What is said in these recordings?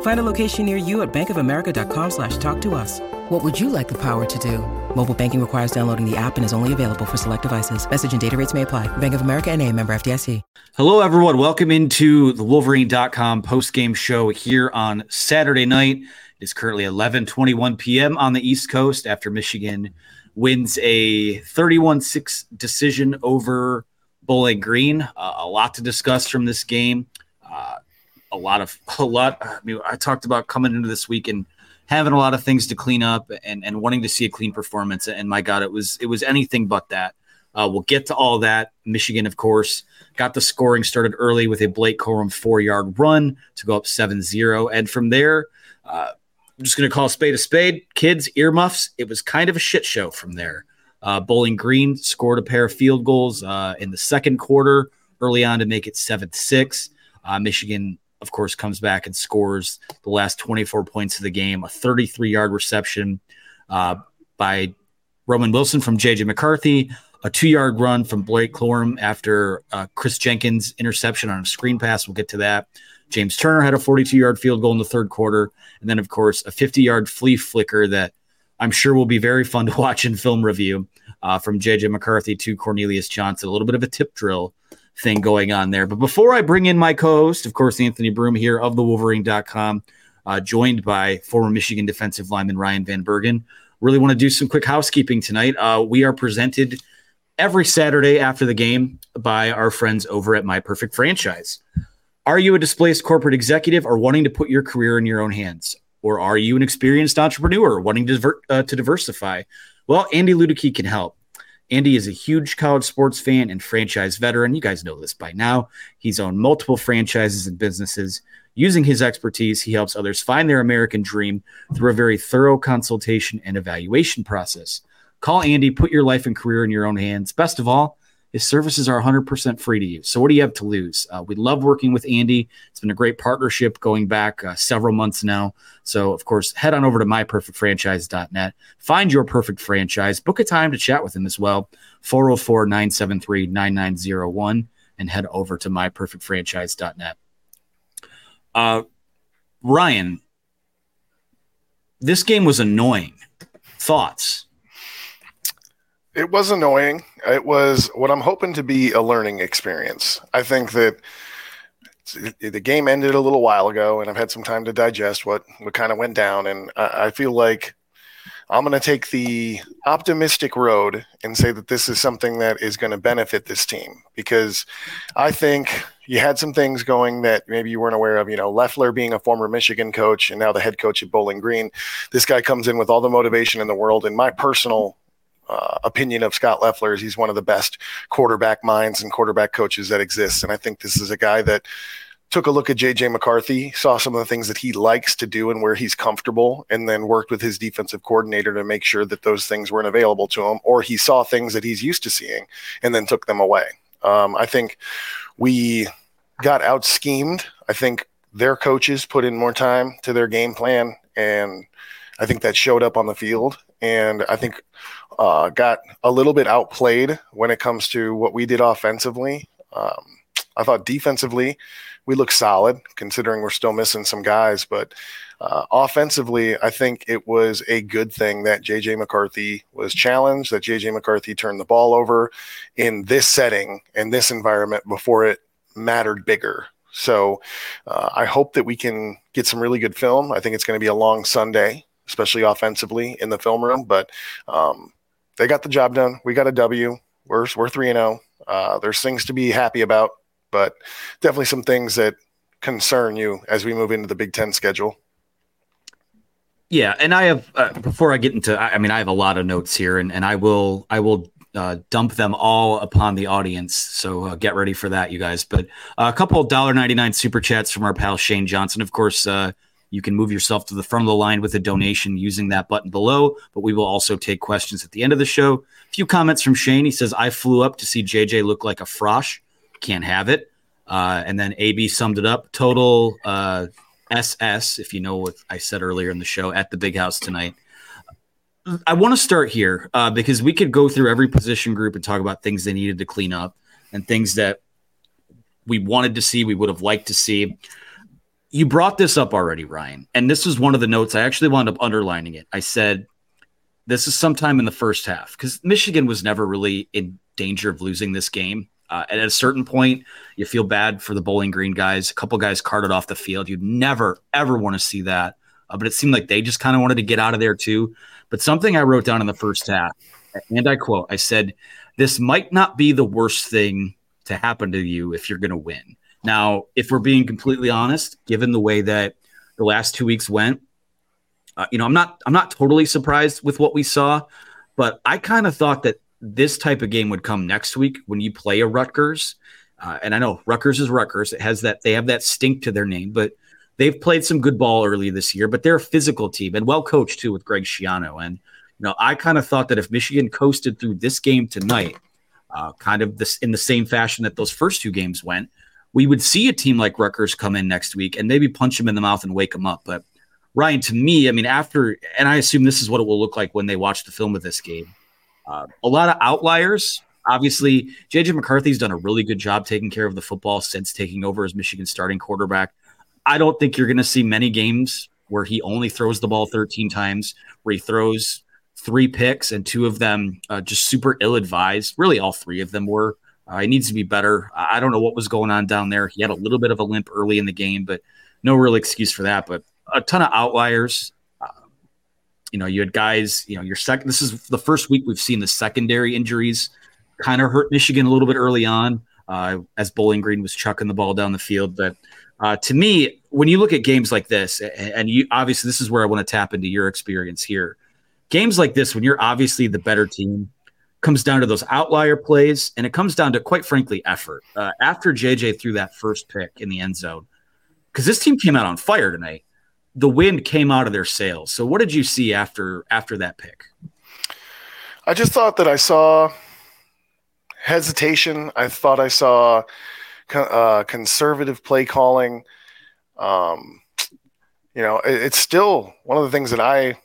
Find a location near you at bankofamerica.com slash talk to us. What would you like the power to do? Mobile banking requires downloading the app and is only available for select devices. Message and data rates may apply. Bank of America and a member FDIC. Hello, everyone. Welcome into the Wolverine.com post-game show here on Saturday night. It is currently 11:21 p.m. on the East Coast after Michigan wins a 31-6 decision over Bowling Green. Uh, a lot to discuss from this game. Uh, a lot of a lot. I mean, I talked about coming into this week and having a lot of things to clean up and, and wanting to see a clean performance. And my God, it was it was anything but that. Uh, we'll get to all that. Michigan, of course, got the scoring started early with a Blake Corum four yard run to go up 7 0. And from there, uh, I'm just going to call spade a spade. Kids, earmuffs. It was kind of a shit show from there. Uh, Bowling Green scored a pair of field goals uh, in the second quarter early on to make it 7 6. Uh, Michigan of course, comes back and scores the last 24 points of the game, a 33 yard reception uh, by Roman Wilson from JJ McCarthy, a two yard run from Blake Corum after uh, Kris Jenkins interception on a screen pass. We'll get to that. James Turner had a 42 yard field goal in the third quarter. And then, of course, a 50 yard flea flicker that I'm sure will be very fun to watch in film review uh, from JJ McCarthy to Cornelius Johnson. A little bit of a tip drill thing going on there. But before I bring in my co-host, of course, Anthony Broome here of the Wolverine.com, uh, joined by former Michigan defensive lineman Ryan Van Bergen, really want to do some quick housekeeping tonight. Uh, we are presented every Saturday after the game by our friends over at My Perfect Franchise. Are you a displaced corporate executive or wanting to put your career in your own hands? Or are you an experienced entrepreneur wanting to, diver- uh, to diversify? Well, Andy Luedecke can help. Andy is a huge college sports fan and franchise veteran. You guys know this by now. He's owned multiple franchises and businesses. Using his expertise, he helps others find their American dream through a very thorough consultation and evaluation process. Call Andy, put your life and career in your own hands. Best of all, his services are 100% free to use. So, what do you have to lose? Uh, we love working with Andy. It's been a great partnership going back uh, several months now. So, of course, head on over to myperfectfranchise.net. Find your perfect franchise. Book a time to chat with him as well. 404 973 9901 and head over to myperfectfranchise.net. Uh, Ryan, this game was annoying. Thoughts? It was annoying. It was what I'm hoping to be a learning experience. I think that the game ended a little while ago, and I've had some time to digest what what kind of went down, and I, I feel like I'm going to take the optimistic road and say that this is something that is going to benefit this team because I think you had some things going that maybe you weren't aware of. You know, Loeffler being a former Michigan coach and now the head coach at Bowling Green. This guy comes in with all the motivation in the world. And my personal uh, opinion of Scot Loeffler is he's one of the best quarterback minds and quarterback coaches that exists. And I think this is a guy that took a look at JJ McCarthy, saw some of the things that he likes to do and where he's comfortable, and then worked with his defensive coordinator to make sure that those things weren't available to him, or he saw things that he's used to seeing and then took them away. Um, I think we got out schemed. I think their coaches put in more time to their game plan, and I think that showed up on the field. And I think uh, got a little bit outplayed when it comes to what we did offensively. Um, I thought defensively, we look solid considering we're still missing some guys. But uh, offensively, I think it was a good thing that JJ McCarthy was challenged, that JJ McCarthy turned the ball over in this setting and this environment before it mattered bigger. So uh, I hope that we can get some really good film. I think it's going to be a long Sunday, especially offensively in the film room. But um, they got the job done. We got a W. We're we're three and zero. Oh. Uh, there's things to be happy about, but definitely some things that concern you as we move into the Big Ten schedule. Yeah, and I have uh, before I get into, I mean, I have a lot of notes here, and and I will I will uh, dump them all upon the audience. So uh, get ready for that, you guys. But uh, a couple dollar ninety nine super chats from our pal Shane Johnson. Of course, uh, you can move yourself to the front of the line with a donation using that button below. But we will also take questions at the end of the show. A few comments from Shane. He says, "I flew up to see JJ look like a frosh. Can't have it." Uh, and then AB summed it up. Total SS, uh, if you know what I said earlier in the show, at the big house tonight. I want to start here uh, because we could go through every position group and talk about things they needed to clean up and things that we wanted to see, we would have liked to see. You brought this up already, Ryan, and this is one of the notes. I actually wound up underlining it. I said, This is sometime in the first half because Michigan was never really in danger of losing this game. Uh, at a certain point, you feel bad for the Bowling Green guys. A couple guys carted off the field. You'd never, ever want to see that. Uh, but it seemed like they just kind of wanted to get out of there too. But something I wrote down in the first half, and I quote, I said, This might not be the worst thing to happen to you if you're going to win. Now, if we're being completely honest, given the way that the last two weeks went, uh, you know, I'm not I'm not totally surprised with what we saw, but I kind of thought that this type of game would come next week when you play a Rutgers. Uh, and I know Rutgers is Rutgers; it has that they have that stink to their name, but they've played some good ball early this year, but they're a physical team and well coached too with Greg Schiano. And you know, I kind of thought that if Michigan coasted through this game tonight, uh, kind of this in the same fashion that those first two games went, we would see a team like Rutgers come in next week and maybe punch them in the mouth and wake them up. But Ryan, to me, I mean, after and I assume this is what it will look like when they watch the film of this game. Uh, a lot of outliers. Obviously, JJ McCarthy's done a really good job taking care of the football since taking over as Michigan starting quarterback. I don't think you're going to see many games where he only throws the ball 13 times, where he throws three picks and two of them uh, just super ill advised. Really, all three of them were. Uh, he needs to be better. I don't know what was going on down there. He had a little bit of a limp early in the game, but no real excuse for that. But a ton of outliers. Uh, you know, you had guys, you know, your second, this is the first week we've seen the secondary injuries kind of hurt Michigan a little bit early on uh, as Bowling Green was chucking the ball down the field. But uh, to me, when you look at games like this, and you obviously this is where I want to tap into your experience here. Games like this, when you're obviously the better team, comes down to those outlier plays, and it comes down to quite frankly effort. Uh, after JJ threw that first pick in the end zone, because this team came out on fire tonight, the wind came out of their sails. So, what did you see after after that pick? I just thought that I saw hesitation. I thought I saw uh, conservative play calling. Um, you know, it, it's still one of the things that I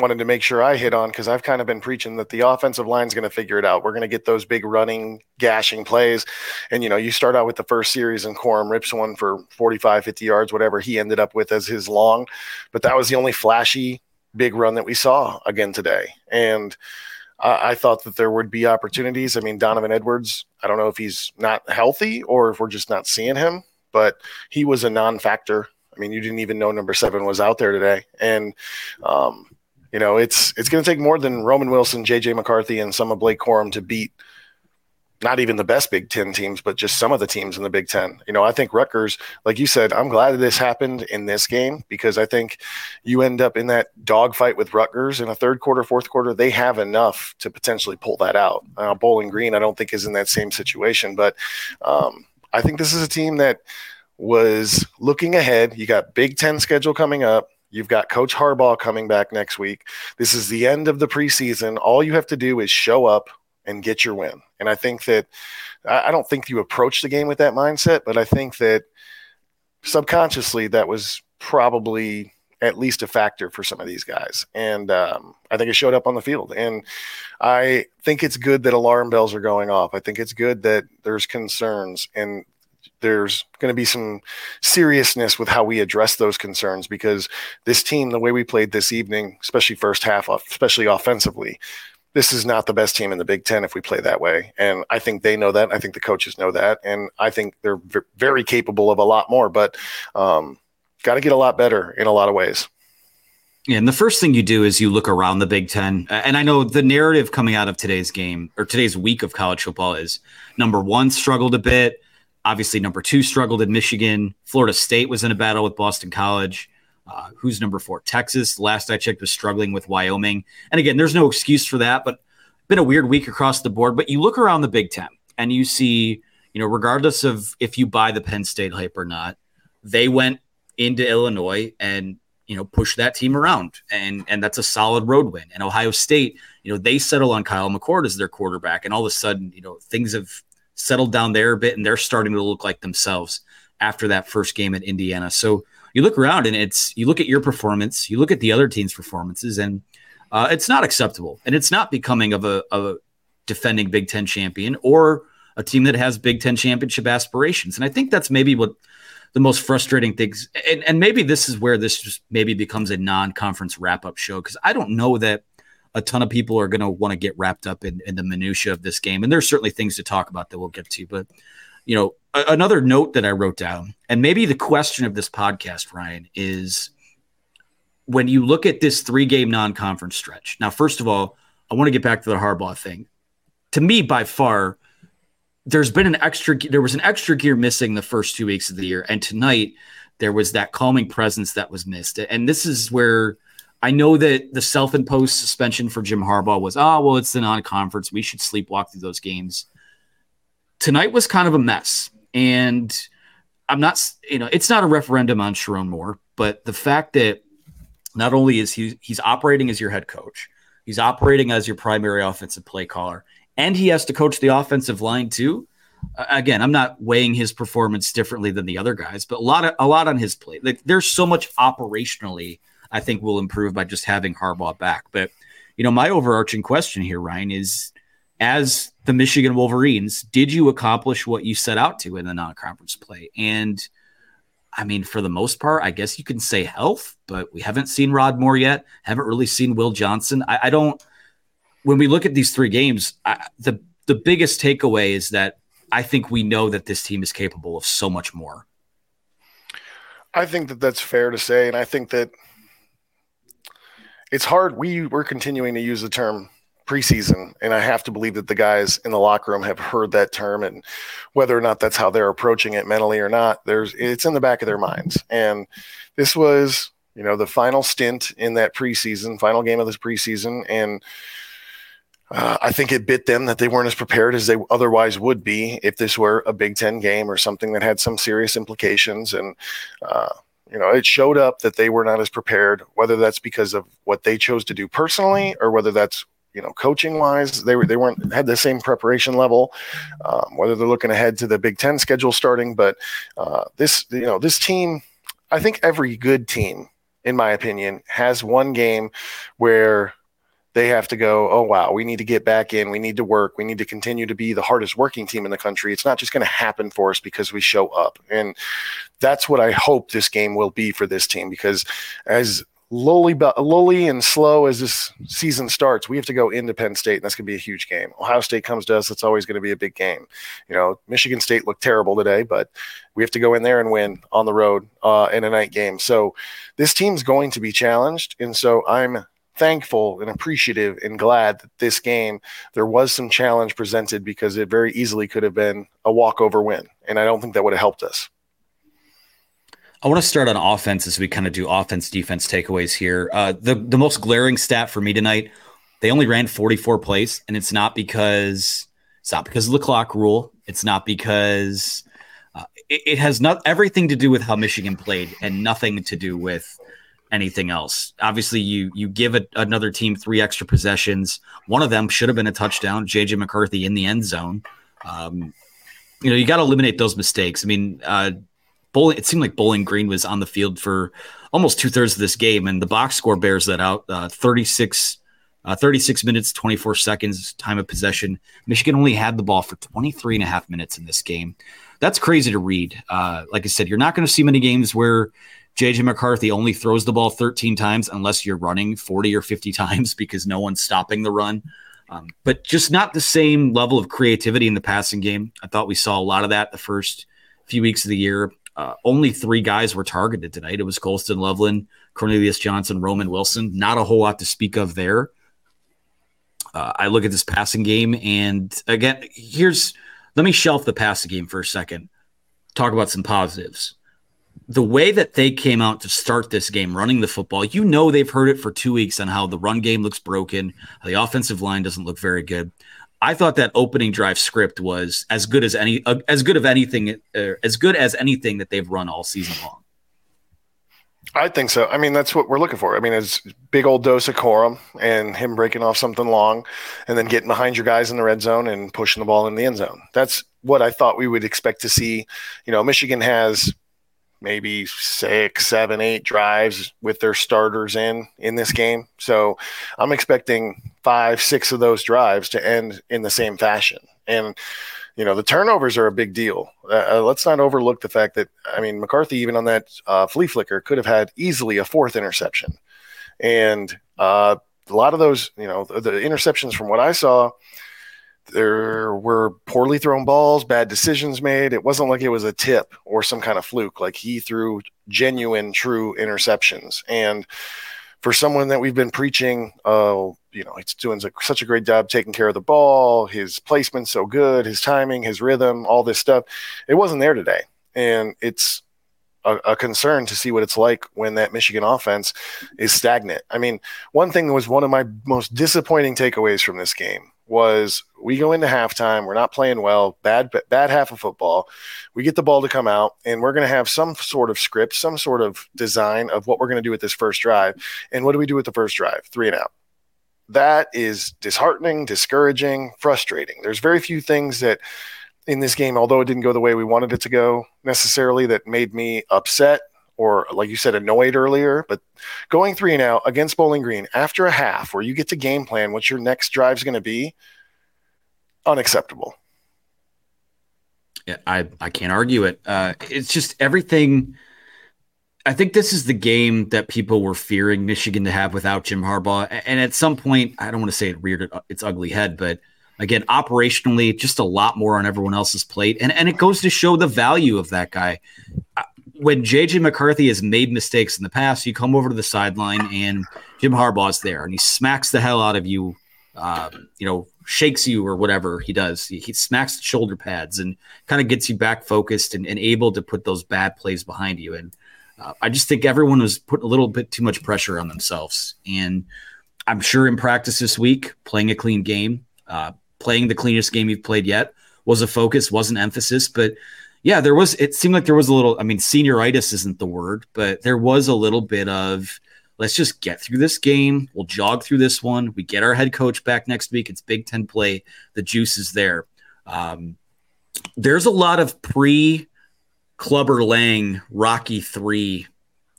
wanted to make sure I hit on because I've kind of been preaching that the offensive line is going to figure it out. We're going to get those big running, gashing plays. And, you know, you start out with the first series and Corum rips one for 45, 50 yards, whatever he ended up with as his long. But that was the only flashy big run that we saw again today. And, I thought that there would be opportunities. I mean, Donovan Edwards, I don't know if he's not healthy or if we're just not seeing him, but he was a non factor. I mean, you didn't even know number seven was out there today. And, um, you know, it's it's going to take more than Roman Wilson, J.J. McCarthy, and some of Blake Corum to beat – not even the best Big Ten teams, but just some of the teams in the Big Ten. You know, I think Rutgers, like you said, I'm glad that this happened in this game because I think you end up in that dogfight with Rutgers in a third quarter, fourth quarter. They have enough to potentially pull that out. Uh, Bowling Green, I don't think is in that same situation, but um, I think this is a team that was looking ahead. You got Big Ten schedule coming up. You've got Coach Harbaugh coming back next week. This is the end of the preseason. All you have to do is show up and get your win. And I think that I don't think you approach the game with that mindset, but I think that subconsciously that was probably at least a factor for some of these guys. And um, I think it showed up on the field. And I think it's good that alarm bells are going off. I think it's good that there's concerns. And there's going to be some seriousness with how we address those concerns because this team, the way we played this evening, especially first half, especially offensively, this is not the best team in the Big Ten if we play that way. And I think they know that. I think the coaches know that. And I think they're very capable of a lot more, but um, got to get a lot better in a lot of ways. And the first thing you do is you look around the Big Ten. And I know the narrative coming out of today's game or today's week of college football is number one struggled a bit. Obviously, number two struggled in Michigan. Florida State was in a battle with Boston College. Uh, who's number four? Texas. Last I checked, was struggling with Wyoming. And again, there's no excuse for that, but been a weird week across the board. But you look around the Big Ten and you see, you know, regardless of if you buy the Penn State hype or not, they went into Illinois and you know, push that team around. And and that's a solid road win. And Ohio State, you know, they settle on Kyle McCord as their quarterback. And all of a sudden, you know, things have settled down there a bit and they're starting to look like themselves after that first game at Indiana. So you look around and it's you look at your performance, you look at the other team's performances, and uh, it's not acceptable. And it's not becoming of a, of a defending Big Ten champion or a team that has Big Ten championship aspirations. And I think that's maybe what the most frustrating things. And, and maybe this is where this just maybe becomes a non-conference wrap-up show because I don't know that a ton of people are going to want to get wrapped up in, in the minutia of this game. And there's certainly things to talk about that we'll get to. But you know, a, another note that I wrote down, and maybe the question of this podcast, Ryan, is when you look at this three-game non-conference stretch. Now, first of all, I want to get back to the Harbaugh thing. To me, by far there's been an extra there was an extra gear missing the first two weeks of the year and tonight there was that calming presence that was missed and this is where i know that the self-imposed suspension for jim harbaugh was oh well it's the non-conference we should sleepwalk through those games tonight was kind of a mess and i'm not you know it's not a referendum on Sherrone Moore but the fact that not only is he he's operating as your head coach he's operating as your primary offensive play caller and he has to coach the offensive line too. Again, I'm not weighing his performance differently than the other guys, but a lot of a lot on his plate. Like there's so much operationally I think will improve by just having Harbaugh back. But you know, my overarching question here, Ryan, is as the Michigan Wolverines, did you accomplish what you set out to in the non-conference play? And I mean, for the most part, I guess you can say health, but we haven't seen Rod Moore yet. Haven't really seen Will Johnson. I, I don't when we look at these three games, I, the the biggest takeaway is that I think we know that this team is capable of so much more. I think that that's fair to say, and I think that it's hard. We we're continuing to use the term preseason, and I have to believe that the guys in the locker room have heard that term, and whether or not that's how they're approaching it mentally or not, there's it's in the back of their minds. And this was, you know, the final stint in that preseason, final game of this preseason, and uh, I think it bit them that they weren't as prepared as they otherwise would be if this were a Big Ten game or something that had some serious implications. And, uh, you know, it showed up that they were not as prepared, whether that's because of what they chose to do personally or whether that's you know, coaching wise, they were they weren't had the same preparation level. Um, whether they're looking ahead to the Big Ten schedule starting, but uh, this you know this team, I think every good team, in my opinion, has one game where they have to go, oh, wow, we need to get back in. We need to work. We need to continue to be the hardest working team in the country. It's not just going to happen for us because we show up. And that's what I hope this game will be for this team because as lowly, lowly and slow as this season starts, we have to go into Penn State, and that's going to be a huge game. Ohio State comes to us, it's always going to be a big game. You know, Michigan State looked terrible today, but we have to go in there and win on the road uh, in a night game. So this team's going to be challenged, and so I'm thankful and appreciative and glad that this game there was some challenge presented because it very easily could have been a walkover win, and I don't think that would have helped us. I want to start on offense as we kind of do offense defense takeaways here. Uh, the the most glaring stat for me tonight, they only ran 44 plays, and it's not because it's not because of the clock rule. It's not because uh, it, it, has not everything to do with how Michigan played and nothing to do with anything else. Obviously, you you give a, another team three extra possessions. One of them should have been a touchdown. JJ McCarthy in the end zone. Um, you know, you got to eliminate those mistakes. I mean, uh, bowling. It seemed like Bowling Green was on the field for almost two thirds of this game, and the box score bears that out. Uh, 36 Uh, 36 minutes, 24 seconds, time of possession. Michigan only had the ball for 23 and a half minutes in this game. That's crazy to read. Uh, like I said, you're not going to see many games where JJ McCarthy only throws the ball 13 times unless you're running 40 or 50 times because no one's stopping the run. Um, but just not the same level of creativity in the passing game. I thought we saw a lot of that the first few weeks of the year. Uh, only three guys were targeted tonight. It was Colston Loveland, Cornelius Johnson, Roman Wilson. Not a whole lot to speak of there. Uh, I look at this passing game, and again, here's let me shelf the passing game for a second. Talk about some positives the way that they came out to start this game running the football, you know they've heard it for two weeks on how the run game looks broken, the offensive line doesn't look very good. I thought that opening drive script was as good as any, uh, as good of anything, uh, as good as anything that they've run all season long. I think so. I mean, that's what we're looking for. I mean, it's big old dose of Corum and him breaking off something long and then getting behind your guys in the red zone and pushing the ball in the end zone. That's what I thought we would expect to see. You know, Michigan has maybe six, seven, eight drives with their starters in in this game. So I'm expecting five, six of those drives to end in the same fashion. And you know the turnovers are a big deal. Uh, uh let's not overlook the fact that I mean McCarthy even on that uh, flea flicker could have had easily a fourth interception, and uh, a lot of those you know the, the interceptions from what I saw there were poorly thrown balls, bad decisions made. It wasn't like it was a tip or some kind of fluke. Like he threw genuine, true interceptions. And for someone that we've been preaching, uh, you know, he's doing such a great job taking care of the ball. His placement's so good, his timing, his rhythm, all this stuff. It wasn't there today, and it's a, a, concern to see what it's like when that Michigan offense is stagnant. I mean, one thing that was one of my most disappointing takeaways from this game was we go into halftime, we're not playing well, bad bad half of football. We get the ball to come out, and we're going to have some sort of script, some sort of design of what we're going to do with this first drive. And what do we do with the first drive? Three and out. That is disheartening, discouraging, frustrating. There's very few things that in this game, although it didn't go the way we wanted it to go necessarily, that made me upset or like you said, annoyed earlier, but going three and out against Bowling Green after a half where you get to game plan what your next drive is going to be, unacceptable. Yeah, I, I can't argue it. Uh, it's just everything. I think this is the game that people were fearing Michigan to have without Jim Harbaugh. And at some point, I don't want to say it reared its ugly head, but again, operationally, just a lot more on everyone else's plate. And, and it goes to show the value of that guy when JJ McCarthy has made mistakes in the past, you come over to the sideline and Jim Harbaugh's there and he smacks the hell out of you, uh, you know, shakes you or whatever he does. He, he smacks the shoulder pads and kind of gets you back focused and, and, able to put those bad plays behind you. And uh, I just think everyone was putting a little bit too much pressure on themselves. And I'm sure in practice this week, playing a clean game, uh, playing the cleanest game you've played yet was a focus, was an emphasis, but yeah, there was, it seemed like there was a little, I mean, senioritis isn't the word, but there was a little bit of, let's just get through this game. We'll jog through this one. We get our head coach back next week. It's Big Ten play. The juice is there. Um, there's a lot of pre Clubber Lang Rocky 3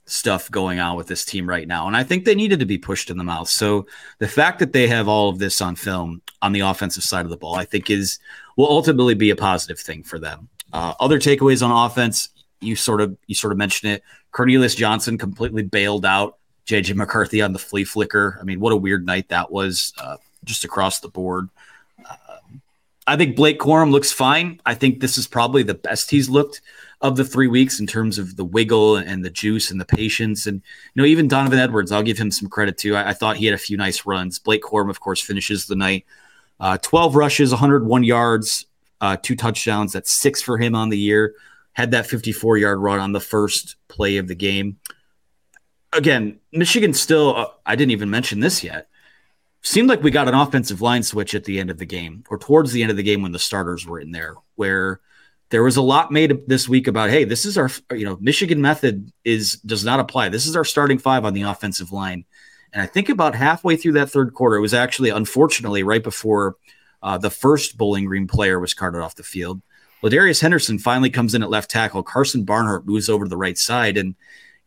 stuff going on with this team right now. And I think they needed to be pushed in the mouth. So the fact that they have all of this on film on the offensive side of the ball, I think is will ultimately be a positive thing for them. Uh, other takeaways on offense, you sort of you sort of mentioned it. Cornelius Johnson completely bailed out JJ McCarthy on the flea flicker. I mean, what a weird night that was, uh, just across the board. Uh, I think Blake Corum looks fine. I think this is probably the best he's looked of the three weeks in terms of the wiggle and the juice and the patience. And you know, even Donovan Edwards, I'll give him some credit too. I, I thought he had a few nice runs. Blake Corum, of course, finishes the night. Uh, 12 rushes, 101 yards, uh, two touchdowns. That's six for him on the year. Had that 54 yard run on the first play of the game. Again, Michigan still, uh, I didn't even mention this yet. Seemed like we got an offensive line switch at the end of the game or towards the end of the game when the starters were in there, where there was a lot made this week about, hey, this is our, you know, Michigan method is does not apply. This is our starting five on the offensive line. And I think about halfway through that third quarter, it was actually unfortunately right before uh, the first Bowling Green player was carted off the field. Ladarius Henderson finally comes in at left tackle. Karsen Barnhart moves over to the right side. And,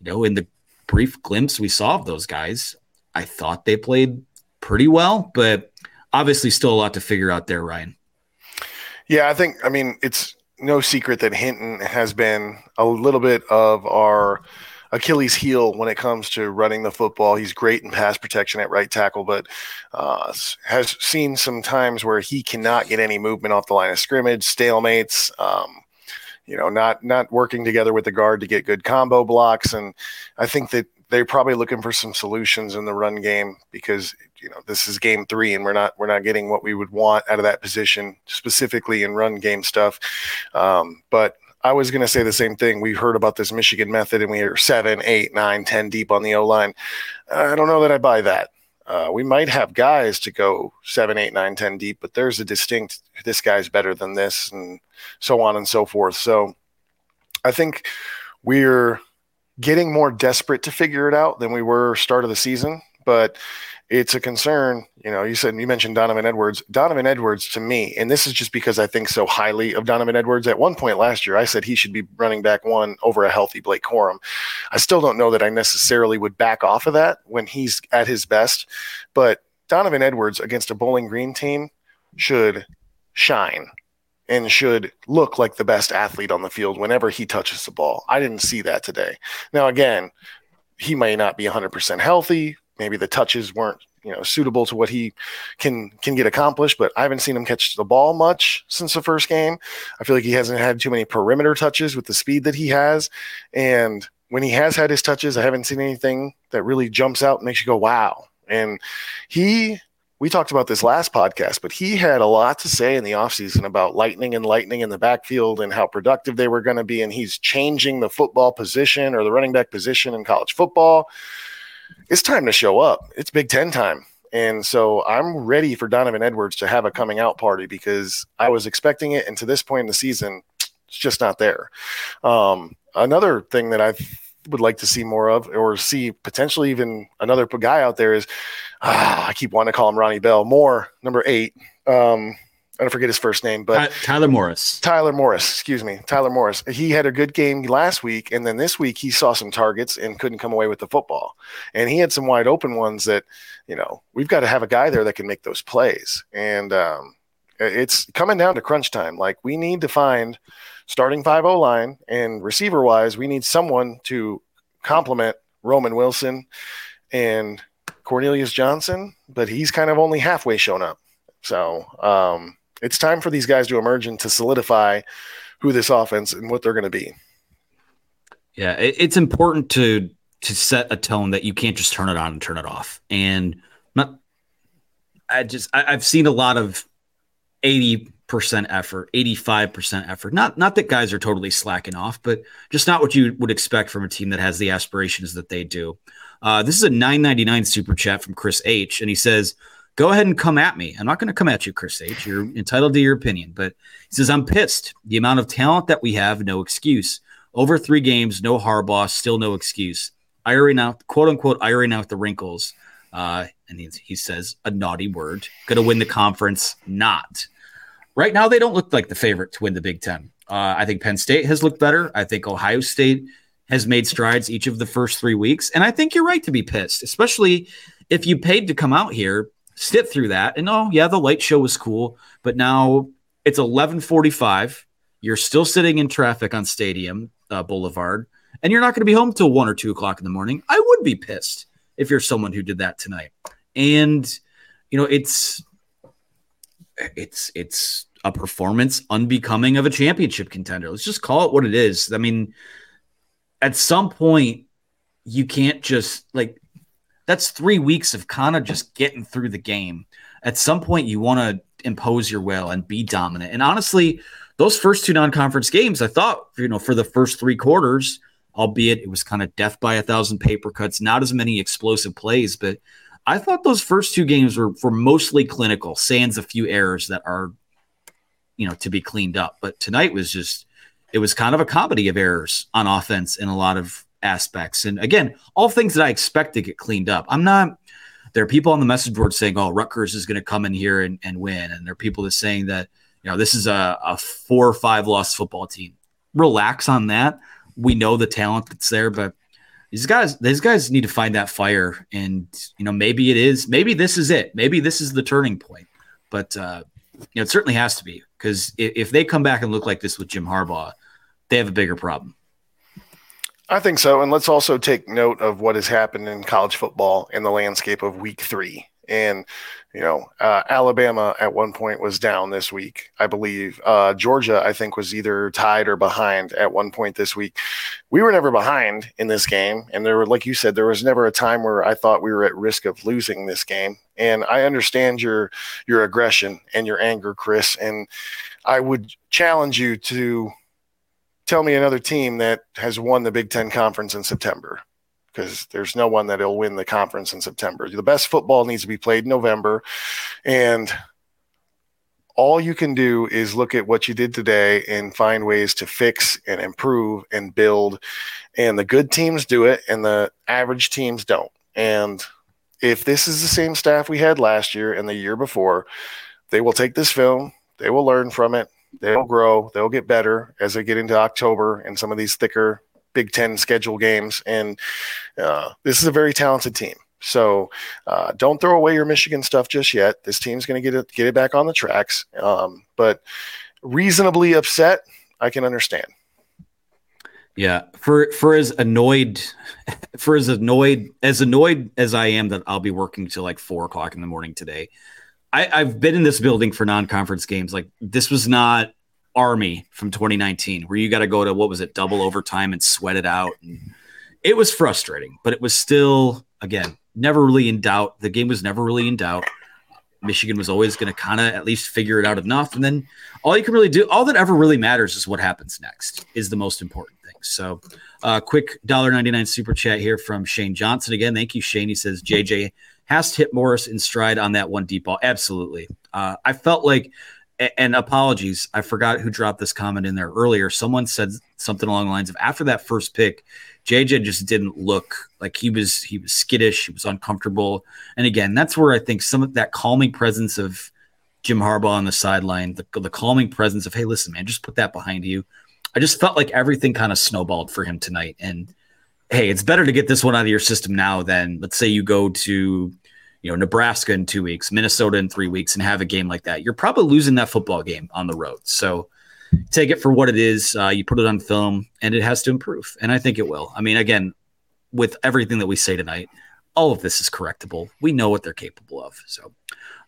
you know, in the brief glimpse we saw of those guys, I thought they played pretty well, but obviously still a lot to figure out there, Ryan. Yeah, I think, I mean, it's no secret that Hinton has been a little bit of our Achilles heel when it comes to running the football. He's great in pass protection at right tackle, but uh, has seen some times where he cannot get any movement off the line of scrimmage, stalemates. Um, you know, not not working together with the guard to get good combo blocks, and I think that they're probably looking for some solutions in the run game because you know this is game three and we're not we're not getting what we would want out of that position specifically in run game stuff. Um, but I was going to say the same thing. We heard about this Michigan method, and we are seven, eight, nine, ten deep on the O line. I don't know that I buy that. Uh, we might have guys to go seven, eight, nine, ten deep, but there's a distinct. This guy's better than this, and so on and so forth. So, I think we're getting more desperate to figure it out than we were start of the season. But it's a concern. You know, you said you mentioned Donovan Edwards. Donovan Edwards to me, and this is just because I think so highly of Donovan Edwards. At one point last year, I said he should be running back one over a healthy Blake Corum. I still don't know that I necessarily would back off of that when he's at his best, but Donovan Edwards against a Bowling Green team should shine and should look like the best athlete on the field whenever he touches the ball. I didn't see that today. Now, again, he may not be 100% healthy maybe the touches weren't you know suitable to what he can can get accomplished but i haven't seen him catch the ball much since the first game. I feel like he hasn't had too many perimeter touches with the speed that he has. And when he has had his touches i haven't seen anything that really jumps out and makes you go wow. And he we talked about this last podcast but he had a lot to say in the offseason about lightning and lightning in the backfield and how productive they were going to be and he's changing the football position or the running back position in college football it's time to show up. It's Big Ten time. And so I'm ready for Donovan Edwards to have a coming out party because I was expecting it. And to this point in the season, it's just not there. Um, another thing that I would like to see more of, or see potentially even another guy out there is, ah, I keep wanting to call him Ronnie Bell, more number eight. Um, I don't forget his first name, but Tyler Morris. Tyler Morris, excuse me, Tyler Morris. He had a good game last week, and then this week he saw some targets and couldn't come away with the football. And he had some wide open ones that, you know, we've got to have a guy there that can make those plays. And um, it's coming down to crunch time. Like we need to find starting five O line and receiver wise, we need someone to complement Roman Wilson and Cornelius Johnson, but he's kind of only halfway shown up. So um, it's time for these guys to emerge and to solidify who this offense and what they're going to be. Yeah, it's important to to set a tone that you can't just turn it on and turn it off. And not, I just I, I've seen a lot of eighty percent effort, eighty five percent effort. Not not that guys are totally slacking off, but just not what you would expect from a team that has the aspirations that they do. Uh, this is a nine ninety nine super chat from Chris H, and he says go ahead and come at me. I'm not going to come at you, Chris H. You're entitled to your opinion, but he says, I'm pissed. The amount of talent that we have, no excuse. Over three games, no Harbaugh, still no excuse. Iron out, quote unquote, iron out the wrinkles. Uh, and he, he says a naughty word. Going to win the conference? Not. Right now, they don't look like the favorite to win the Big Ten. Uh, I think Penn State has looked better. I think Ohio State has made strides each of the first three weeks. And I think you're right to be pissed, especially if you paid to come out here sit through that and oh yeah the light show was cool but now it's 1145 you're still sitting in traffic on stadium uh, boulevard and you're not going to be home till one or two o'clock in the morning. I would be pissed if you're someone who did that tonight. And you know it's it's it's a performance unbecoming of a championship contender. Let's just call it what it is. I mean at some point you can't just like that's three weeks of kind of just getting through the game. At some point, you want to impose your will and be dominant. And honestly, those first two non-conference games, I thought, you know, for the first three quarters, albeit it was kind of death by a thousand paper cuts, not as many explosive plays, but I thought those first two games were, were mostly clinical, sans a few errors that are, you know, to be cleaned up. But tonight was just, it was kind of a comedy of errors on offense in a lot of aspects. And again, all things that I expect to get cleaned up. I'm not, there are people on the message board saying, oh, Rutgers is going to come in here and, and win. And there are people that saying that, you know, this is a, a four or five loss football team. Relax on that. We know the talent that's there, but these guys these guys need to find that fire and you know maybe it is maybe this is it maybe this is the turning point but uh you know it certainly has to be because if, if they come back and look like this with jim harbaugh they have a bigger problem I think so. And let's also take note of what has happened in college football in the landscape of week three. And, you know, uh, Alabama at one point was down this week, I believe. Uh, Georgia, I think, was either tied or behind at one point this week. We were never behind in this game. And there were, like you said, there was never a time where I thought we were at risk of losing this game. And I understand your your aggression and your anger, Chris. And I would challenge you to tell me another team that has won the Big Ten Conference in September because there's no one that'll win the conference in September. The best football needs to be played in November. And all you can do is look at what you did today and find ways to fix and improve and build. And the good teams do it, and the average teams don't. And if this is the same staff we had last year and the year before, they will take this film, they will learn from it, they'll grow, they'll get better as they get into October and some of these thicker Big Ten schedule games. And uh, this is a very talented team. So uh, don't throw away your Michigan stuff just yet. This team's going to get it get it back on the tracks. Um, but reasonably upset, I can understand. Yeah, for for as annoyed, for as annoyed as annoyed as I am that I'll be working till like four o'clock in the morning today. I, I've been in this building for non-conference games. Like this was not Army from 2019, where you got to go to what was it, double overtime and sweat it out. And it was frustrating, but it was still, again, never really in doubt. The game was never really in doubt. Michigan was always going to kind of at least figure it out enough. And then all you can really do, all that ever really matters is what happens next, is the most important thing. So, uh, quick $1.99 super chat here from Shane Johnson. Again, thank you, Shane. He says, JJ has to hit Morris in stride on that one deep ball. Absolutely. Uh, I felt like and apologies, I forgot who dropped this comment in there earlier. Someone said something along the lines of after that first pick, JJ just didn't look like he was he was skittish, he was uncomfortable. And again, that's where I think some of that calming presence of Jim Harbaugh on the sideline, the, the calming presence of, hey, listen, man, just put that behind you. I just felt like everything kind of snowballed for him tonight. And hey, it's better to get this one out of your system now than let's say you go to you know Nebraska in two weeks, Minnesota in three weeks, and have a game like that, you're probably losing that football game on the road. So take it for what it is. Uh, you put it on film, and it has to improve, and I think it will. I mean, again, with everything that we say tonight, all of this is correctable. We know what they're capable of. So,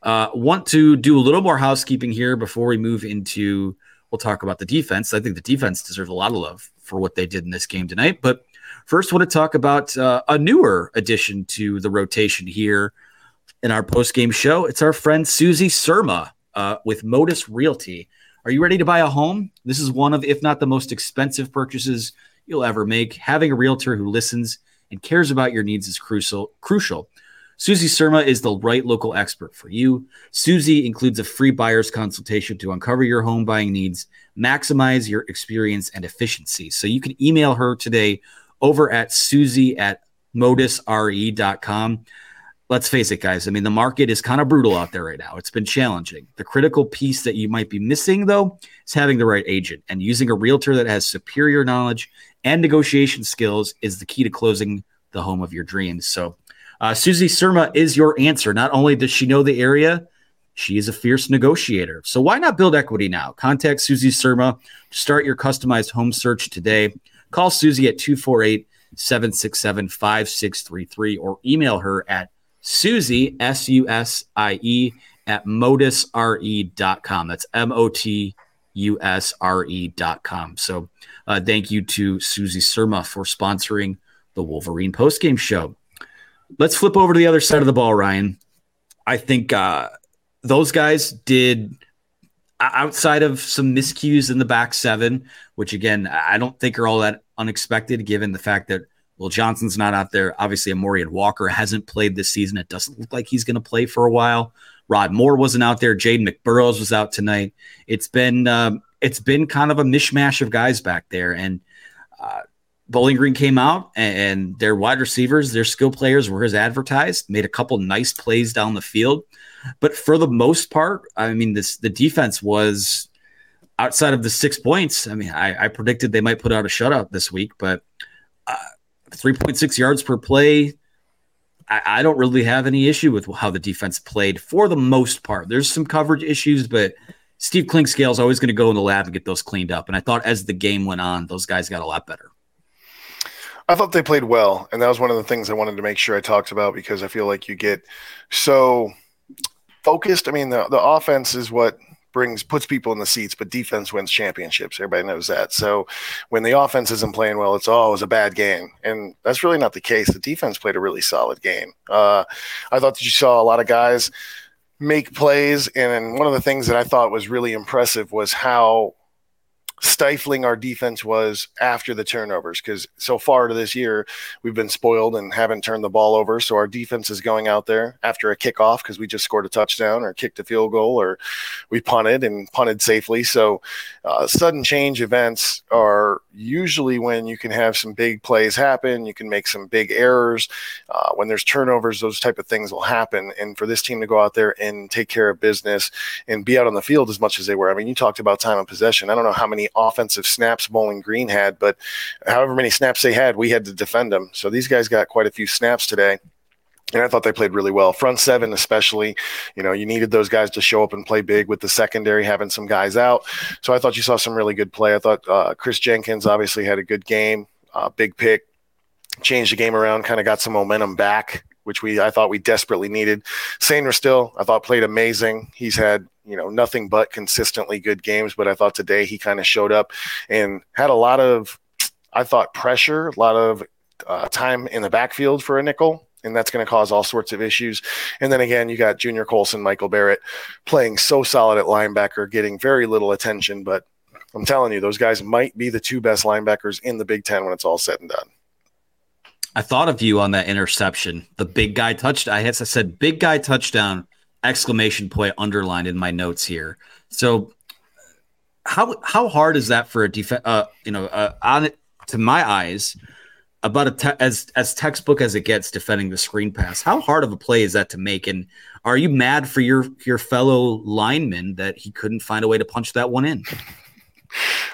uh, want to do a little more housekeeping here before we move into. We'll talk about the defense. I think the defense deserves a lot of love for what they did in this game tonight. But first, want to talk about uh, a newer addition to the rotation here in our post game show. It's our friend Susie Surma uh, with Motus Realty. Are you ready to buy a home? This is one of, if not the most expensive purchases you'll ever make. Having a realtor who listens and cares about your needs is crucial. Crucial. Susie Surma is the right local expert for you. Susie includes a free buyer's consultation to uncover your home buying needs, maximize your experience and efficiency. So you can email her today over at susie at motusre.com let's face it, guys. I mean, the market is kind of brutal out there right now. It's been challenging. The critical piece that you might be missing, though, is having the right agent and using a realtor that has superior knowledge and negotiation skills is the key to closing the home of your dreams. So, uh, Susie Surma is your answer. Not only does she know the area, she is a fierce negotiator. So, why not build equity now? Contact Susie Surma to start your customized home search today. Call Susie at 248 767 5633 or email her at Susie, S U S I E, at motusre.com. That's M O T U S R E.com. So uh, thank you to Susie Surma for sponsoring the Wolverine postgame show. Let's flip over to the other side of the ball, Ryan. I think uh, those guys did outside of some miscues in the back seven, which again, I don't think are all that unexpected given the fact that well, Johnson's not out there. Obviously, Amorion Walker hasn't played this season. It doesn't look like he's going to play for a while. Rod Moore wasn't out there. Ja'Den McBurrows was out tonight. It's been um, it's been kind of a mishmash of guys back there. And uh, Bowling Green came out, and, and their wide receivers, their skill players were as advertised. Made a couple nice plays down the field, but for the most part, I mean, this the defense was outside of the six points. I mean, I, I predicted they might put out a shutout this week, but. Uh, 3.6 yards per play. I, I, don't really have any issue with how the defense played for the most part. There's some coverage issues, but Steve Clinkscale is always going to go in the lab and get those cleaned up. And I thought as the game went on, those guys got a lot better. I thought they played well, and that was one of the things I wanted to make sure I talked about because I feel like you get so focused. I mean, the the offense is what brings puts people in the seats, but defense wins championships. Everybody knows that. So when the offense isn't playing well, it's it a bad game, and that's really not the case. The defense played a really solid game. Uh, I thought that you saw a lot of guys make plays, and one of the things that I thought was really impressive was how stifling our defense was after the turnovers because so far to this year we've been spoiled and haven't turned the ball over. So our defense is going out there after a kickoff because we just scored a touchdown or kicked a field goal or we punted and punted safely. So uh, sudden change events are usually when you can have some big plays happen you can make some big errors uh, when there's turnovers those type of things will happen. And for this team to go out there and take care of business and be out on the field as much as they were i mean you talked about time of possession. I don't know how many offensive snaps Bowling Green had, but however many snaps they had, we had to defend them. So these guys got quite a few snaps today. And I thought they played really well. Front seven, especially, you know, you needed those guys to show up and play big with the secondary having some guys out. So I thought you saw some really good play. I thought uh, Kris Jenkins obviously had a good game, uh, big pick, changed the game around, kind of got some momentum back which we I thought we desperately needed. Sainristil, I thought played amazing. He's had you know nothing but consistently good games but i thought today he kind of showed up and had a lot of i thought pressure a lot of uh, time in the backfield for a nickel and that's going to cause all sorts of issues and then again you got junior colson michael barrett playing so solid at linebacker getting very little attention but i'm telling you those guys might be the two best linebackers in the big ten when it's all said and done I thought of you on that interception, the big guy touched. I I said big guy touchdown exclamation point underlined in my notes here. So how how hard is that for a defense? Uh, you know, uh, on to my eyes, about te- as as textbook as it gets defending the screen pass. How hard of a play is that to make? And are you mad for your your fellow lineman that he couldn't find a way to punch that one in?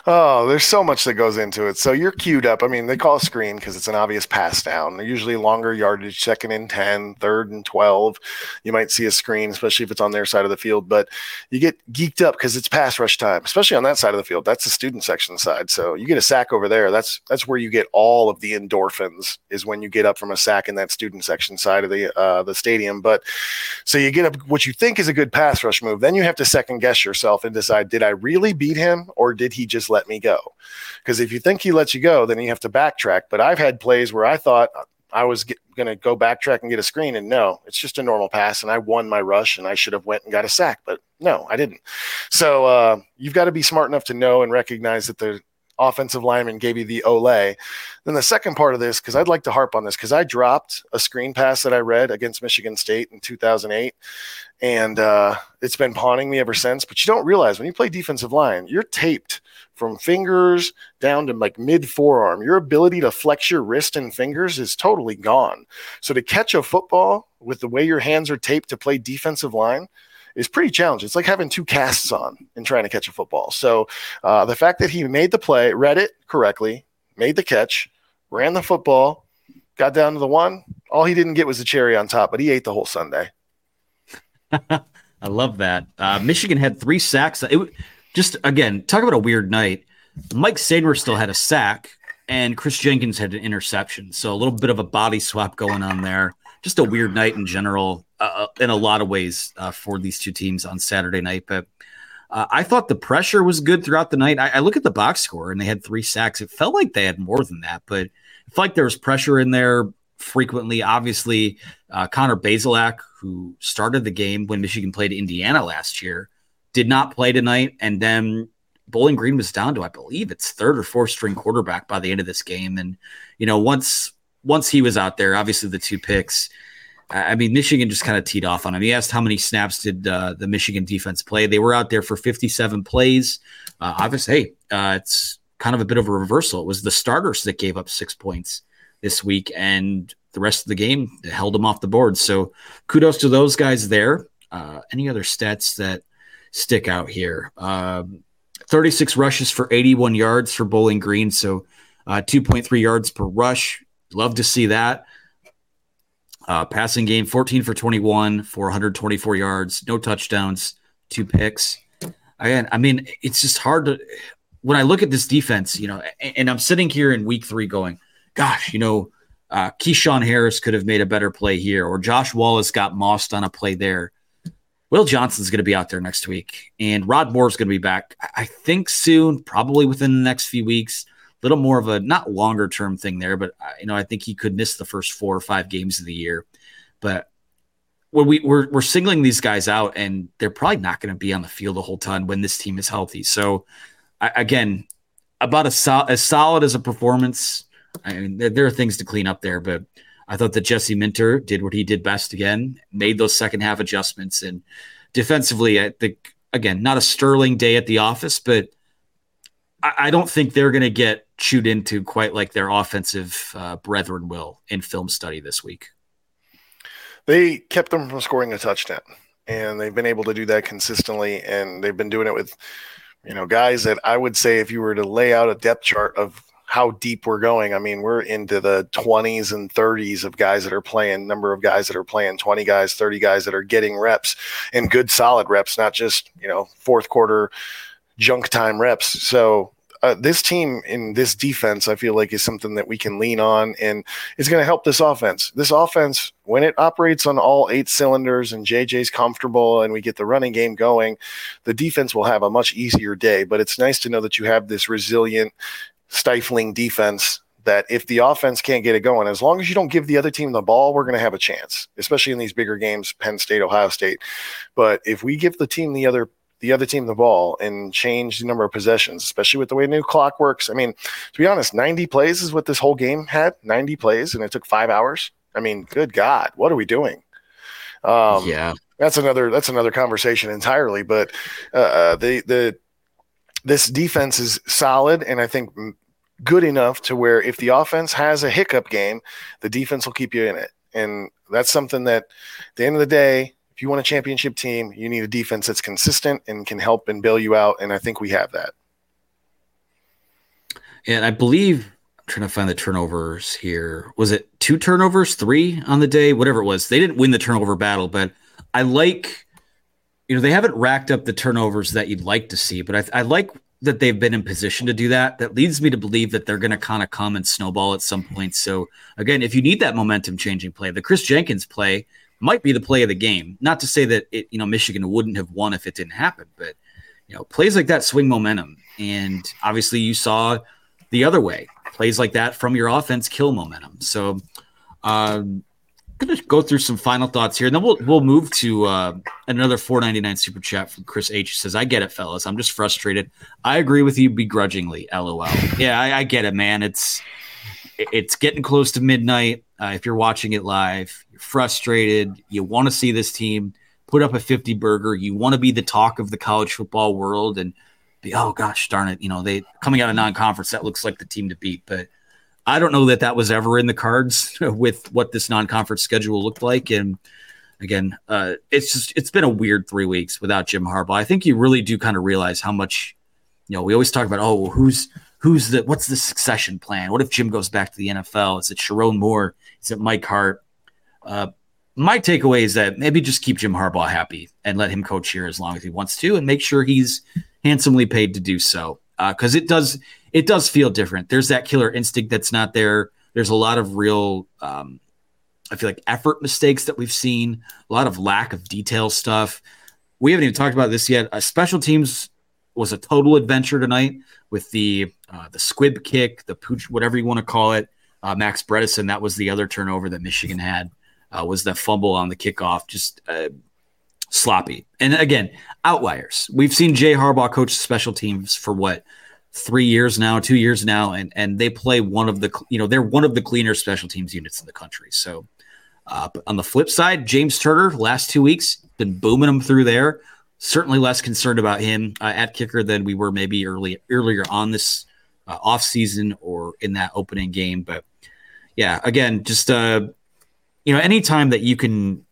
Oh, there's so much that goes into it. So you're queued up. I mean, they call a screen because it's an obvious pass down. They're usually longer yardage, second and 10, third and 12. You might see a screen, especially if it's on their side of the field. But you get geeked up because it's pass rush time, especially on that side of the field. That's the student section side. So you get a sack over there. That's that's where you get all of the endorphins is when you get up from a sack in that student section side of the uh, the stadium. But so you get up what you think is a good pass rush move. Then you have to second guess yourself and decide, did I really beat him or did he just let me go? Because if you think he lets you go, then you have to backtrack. But I've had plays where I thought I was going to go backtrack and get a screen, and no, it's just a normal pass, and I won my rush, and I should have went and got a sack, but no, I didn't. So uh, you've got to be smart enough to know and recognize that the offensive lineman gave you the ole. Then the second part of this, because I'd like to harp on this, because I dropped a screen pass that I read against Michigan State in 2008, and uh, it's been pawning me ever since. But you don't realize when you play defensive line, you're taped from fingers down to like mid forearm. Your ability to flex your wrist and fingers is totally gone. So to catch a football with the way your hands are taped to play defensive line is pretty challenging. It's like having two casts on and trying to catch a football. So uh, the fact that he made the play, read it correctly, made the catch, ran the football, got down to the one. All he didn't get was the cherry on top, but he ate the whole Sunday. I love that. Uh, Michigan had three sacks. It just again talk about a weird night. Mike Sainristil had a sack, and Kris Jenkins had an interception. So a little bit of a body swap going on there. Just a weird night in general, uh, uh in a lot of ways uh, for these two teams on Saturday night. But uh, I thought the pressure was good throughout the night. I, I, look at the box score, and they had three sacks. It felt like they had more than that, but it felt like there was pressure in there frequently. Obviously, uh, Connor Bazelak, who started the game when Michigan played Indiana last year, did not play tonight. And then Bowling Green was down to, I believe, its third or fourth string quarterback by the end of this game. And you know, once once he was out there, obviously the two picks. I mean, Michigan just kind of teed off on him. He asked how many snaps did uh, the Michigan defense play. They were out there for 57 plays. Uh, obviously, hey, uh, it's kind of a bit of a reversal. It was the starters that gave up six points this week, and the rest of the game held them off the board. So kudos to those guys there. Uh, any other stats that stick out here? Um, 36 rushes for 81 yards for Bowling Green, so uh, 2.3 yards per rush. Love to see that. Uh, passing game 14 for 21 for 124 yards, no touchdowns, two picks. Again, I mean, it's just hard to when I look at this defense, you know, and, I'm sitting here in week three going, gosh, you know, uh, Keyshawn Harris could have made a better play here, or Josh Wallace got mossed on a play there. Will Johnson's going to be out there next week, and Rod Moore's going to be back. I think soon, probably within the next few weeks. Little more of a not longer term thing there, but uh, you know I think he could miss the first four or five games of the year. But when we we're, we're singling these guys out, and they're probably not going to be on the field a whole ton when this team is healthy. So I, again, about as, sol- as solid as a performance. I mean, there, there are things to clean up there, but I thought that Jesse Minter did what he did best again, made those second half adjustments. And defensively, I think, again, not a sterling day at the office, but I, don't think they're going to get chewed into quite like their offensive uh, brethren will in film study this week. They kept them from scoring a touchdown, and they've been able to do that consistently, and they've been doing it with, you know, guys that I would say if you were to lay out a depth chart of how deep we're going. I mean, we're into the 20s and 30s of guys that are playing, number of guys that are playing, 20 guys, 30 guys that are getting reps and good solid reps, not just, you know, fourth quarter junk time reps. So uh, this team in this defense, I feel like, is something that we can lean on and it's going to help this offense. This offense, when it operates on all eight cylinders and JJ's comfortable and we get the running game going, the defense will have a much easier day. But it's nice to know that you have this resilient stifling defense that if the offense can't get it going, as long as you don't give the other team the ball, we're going to have a chance, especially in these bigger games, Penn State, Ohio State. But if we give the team the other the other team the ball and change the number of possessions, especially with the way the new clock works. I mean, to be honest, 90 plays is what this whole game had 90 plays, and it took five hours. I mean, good God, what are we doing? Um, yeah, that's another that's another conversation entirely. But uh, uh the the this defense is solid, and I think good enough to where if the offense has a hiccup game, the defense will keep you in it. And that's something that at the end of the day, you want a championship team, you need a defense that's consistent and can help and bail you out. And I think we have that. And I believe I'm trying to find the turnovers here. Was it two turnovers, three on the day, whatever it was? They didn't win the turnover battle, but I like, you know, they haven't racked up the turnovers that you'd like to see, but I, I like that they've been in position to do that. That leads me to believe that they're going to kind of come and snowball at some point. So again, if you need that momentum changing play, the Kris Jenkins play might be the play of the game. Not to say that it, you know, Michigan wouldn't have won if it didn't happen, but you know, plays like that swing momentum. And obviously you saw the other way. Plays like that from your offense kill momentum. So um gonna go through some final thoughts here, and then we'll we'll move to uh, another 4.99 super chat from Chris H. Says, "I get it, fellas. I'm just frustrated. I agree with you begrudgingly. LOL. Yeah, I, I get it, man. It's it's getting close to midnight. Uh, if you're watching it live, you're frustrated. You want to see this team put up a 50 burger. You want to be the talk of the college football world and be, oh gosh, darn it, you know, they coming out of non-conference that looks like the team to beat, but." I don't know that that was ever in the cards with what this non-conference schedule looked like. And again, uh, it's just it's been a weird three weeks without Jim Harbaugh. I think you really do kind of realize how much. You know, we always talk about oh, who's who's the what's the succession plan? What if Jim goes back to the NFL? Is it Sherrone Moore? Is it Mike Hart? Uh, my takeaway is that maybe just keep Jim Harbaugh happy and let him coach here as long as he wants to, and make sure he's handsomely paid to do so. Because uh, it does it does feel different. There's that killer instinct that's not there. There's a lot of real, um, I feel like effort mistakes that we've seen, a lot of lack of detail stuff. We haven't even talked about this yet. Uh, special teams was a total adventure tonight with the uh, the squib kick, the pooch, whatever you want to call it. Uh, Max Bredesen, that was the other turnover that Michigan had, uh, was the fumble on the kickoff, just uh, sloppy. And again, outliers. We've seen Jay Harbaugh coach special teams for what three years now, two years now, and and they play one of the you know they're one of the cleaner special teams units in the country. So, uh, on the flip side, James Turner last two weeks been booming them through there. Certainly less concerned about him uh, at kicker than we were maybe early earlier on this uh, off season or in that opening game. But yeah, again, just uh, you know, anytime that you can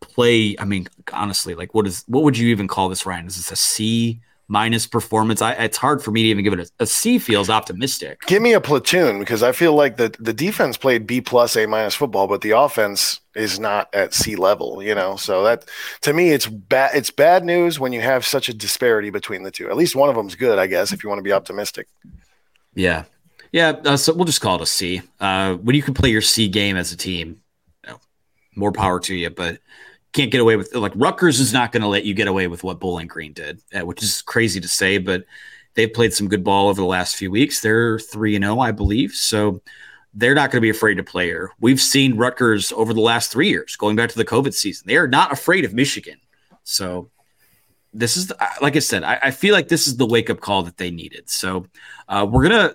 play, I mean, honestly, like what is what would you even call this, Ryan? Is this a C minus performance. I, it's hard for me to even give it a, a C. Feels optimistic. Give me a platoon because I feel like the the defense played B plus A minus football, but the offense is not at C level. You know, so that to me it's bad. It's bad news when you have such a disparity between the two. At least one of them's good, I guess, if you want to be optimistic. Yeah, yeah. Uh, so we'll just call it a C. Uh, when you can play your C game as a team, you know, more power to you. But can't get away with like Rutgers is not going to let you get away with what Bowling Green did, uh, which is crazy to say, but they've played some good ball over the last few weeks. They're three and zero, oh, I believe, so they're not going to be afraid to play her. We've seen Rutgers over the last three years, going back to the COVID season. They are not afraid of Michigan. So this is, the, like I said, I, I, feel like this is the wake up call that they needed. So uh, we're gonna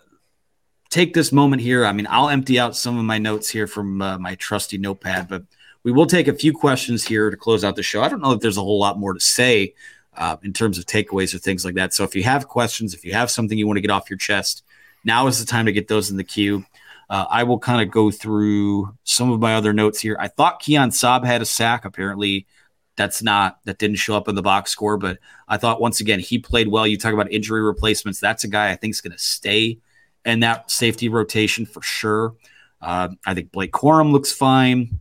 take this moment here. I mean, I'll empty out some of my notes here from uh, my trusty notepad, but we will take a few questions here to close out the show. I don't know if there's a whole lot more to say uh, in terms of takeaways or things like that. So if you have questions, if you have something you want to get off your chest, now is the time to get those in the queue. Uh, I will kind of go through some of my other notes here. I thought Keon Sabb had a sack. Apparently, that's not that didn't show up in the box score. But I thought once again he played well. You talk about injury replacements. That's a guy I think is going to stay in that safety rotation for sure. Uh, I think Blake Corum looks fine.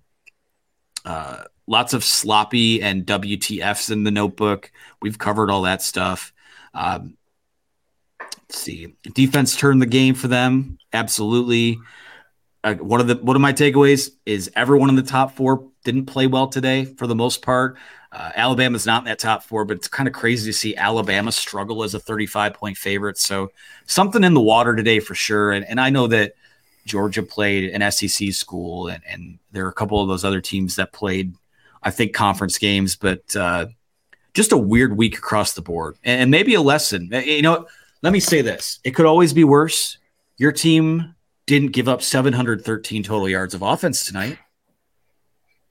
Uh, lots of sloppy and WTFs in the notebook. We've covered all that stuff. Um, let's see. Defense turned the game for them. Absolutely. Uh, one of the one of my takeaways is everyone in the top four didn't play well today for the most part. Uh, Alabama's not in that top four, but it's kind of crazy to see Alabama struggle as a 35 point favorite. So something in the water today for sure. And, and I know that Georgia played an SEC school, and, and there are a couple of those other teams that played, I think, conference games, but uh, just a weird week across the board. And, and maybe a lesson. Uh, you know, let me say this it could always be worse. Your team didn't give up 713 total yards of offense tonight.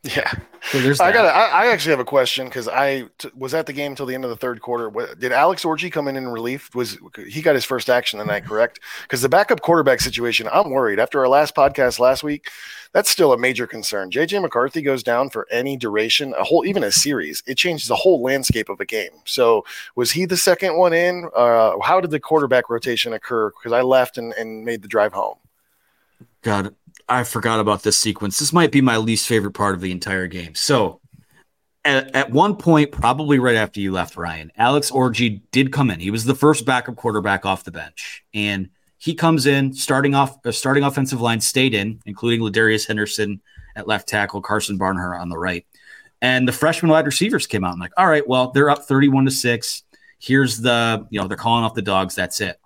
Yeah. So there's I got. I, I, actually have a question because I t- was at the game until the end of the third quarter. What, did Alex Orji come in in relief? Was he got his first action tonight? Correct. Because the backup quarterback situation, I'm worried. After our last podcast last week, that's still a major concern. JJ McCarthy goes down for any duration, a whole even a series. It changes the whole landscape of a game. So was he the second one in? Uh, how did the quarterback rotation occur? Because I left and, and made the drive home. God, I forgot about this sequence. This might be my least favorite part of the entire game. So, at, at one point, probably right after you left, Ryan, Alex Orji did come in. He was the first backup quarterback off the bench, and he comes in starting off. Uh, starting offensive line stayed in, including Ladarius Henderson at left tackle, Karsen Barnhart on the right, and the freshman wide receivers came out and like, all right, well, they're up thirty-one to six. Here's the, you know, they're calling off the dogs. That's it.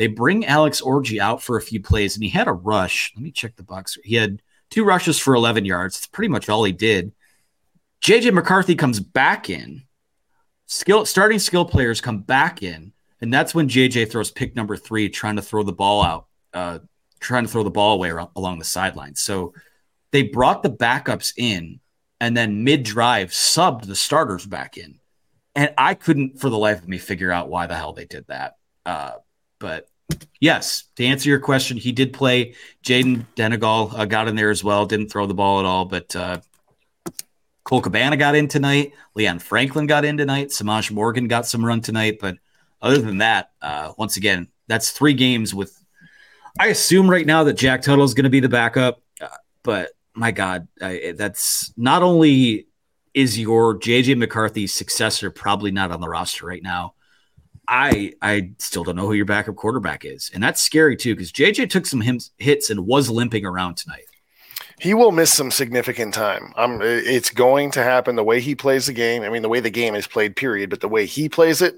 They bring Alex Orji out for a few plays, and he had a rush. Let me check the box. He had two rushes for 11 yards. That's pretty much all he did. JJ McCarthy comes back in. Skill starting skill players come back in, and that's when JJ throws pick number three, trying to throw the ball out, uh, trying to throw the ball away along the sideline. So they brought the backups in, and then mid drive subbed the starters back in, and I couldn't for the life of me figure out why the hell they did that. Uh, yes, to answer your question, he did play. Jayden Denegal uh, got in there as well. Didn't throw the ball at all, but uh, Cole Cabana got in tonight. Leon Franklin got in tonight. Semaj Morgan got some run tonight. But other than that, uh, once again, that's three games with. I assume right now that Jack Tuttle is going to be the backup, uh, but my God, I, that's not only is your JJ McCarthy successor probably not on the roster right now I I still don't know who your backup quarterback is, and that's scary too because JJ took some hits and was limping around tonight. He will miss some significant time. It's going to happen the way he plays the game. I mean, the way the game is played, period. But the way he plays it,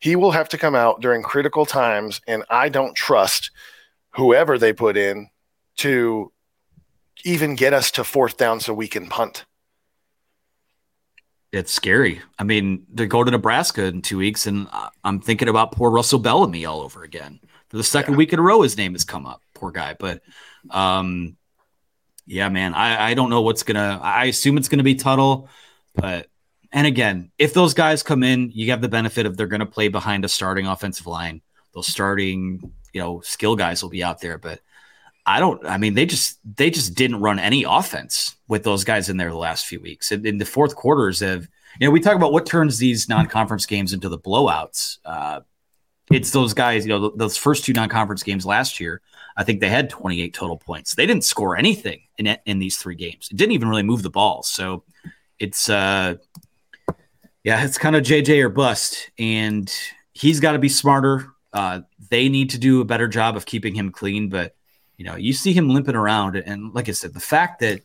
he will have to come out during critical times, and I don't trust whoever they put in to even get us to fourth down so we can punt it's scary. I mean, they go to Nebraska in two weeks, and I'm thinking about poor Russell Bellomy all over again. For the second yeah. week in a row, his name has come up. Poor guy. But um, yeah, man, I, I don't know what's gonna. I assume it's gonna be Tuttle, but and again, if those guys come in, you have the benefit of they're gonna play behind a starting offensive line. Those starting, you know, skill guys will be out there, but I don't. I mean, they just they just didn't run any offense with those guys in there the last few weeks. In, in the fourth quarters of you know we talk about what turns these non-conference games into the blowouts. Uh, it's those guys. You know, those first two non-conference games last year. I think they had 28 total points. They didn't score anything in in these three games. It didn't even really move the ball. So it's uh, yeah, it's kind of JJ or bust, and he's got to be smarter. Uh, they need to do a better job of keeping him clean, but you know, you see him limping around, and like I said, the fact that